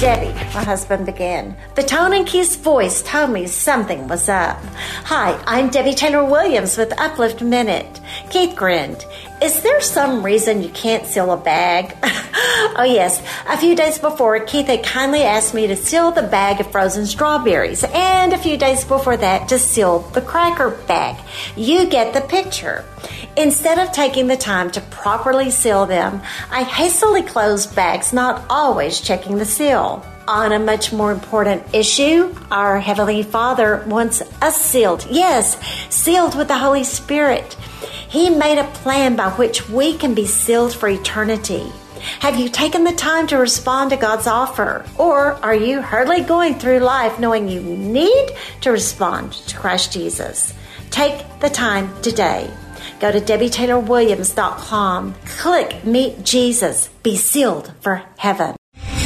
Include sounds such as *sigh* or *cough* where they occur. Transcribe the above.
Debbie, my husband began. The tone in Keith's voice told me something was up. Hi, I'm Debbie Taylor Williams with Uplift Minute. Keith grinned. Is there some reason you can't seal a bag? *laughs* *laughs* oh, yes. A few days before, Keith had kindly asked me to seal the bag of frozen strawberries, and a few days before that, to seal the cracker bag. You get the picture. Instead of taking the time to properly seal them, I hastily closed bags, not always checking the seal. On a much more important issue, our Heavenly Father wants us sealed. Yes, sealed with the Holy Spirit. He made a plan by which we can be sealed for eternity. Have you taken the time to respond to God's offer? Or are you hardly going through life knowing you need to respond to Christ Jesus? Take the time today. Go to DebbieTaylorWilliams.com. Click Meet Jesus. Be sealed for heaven.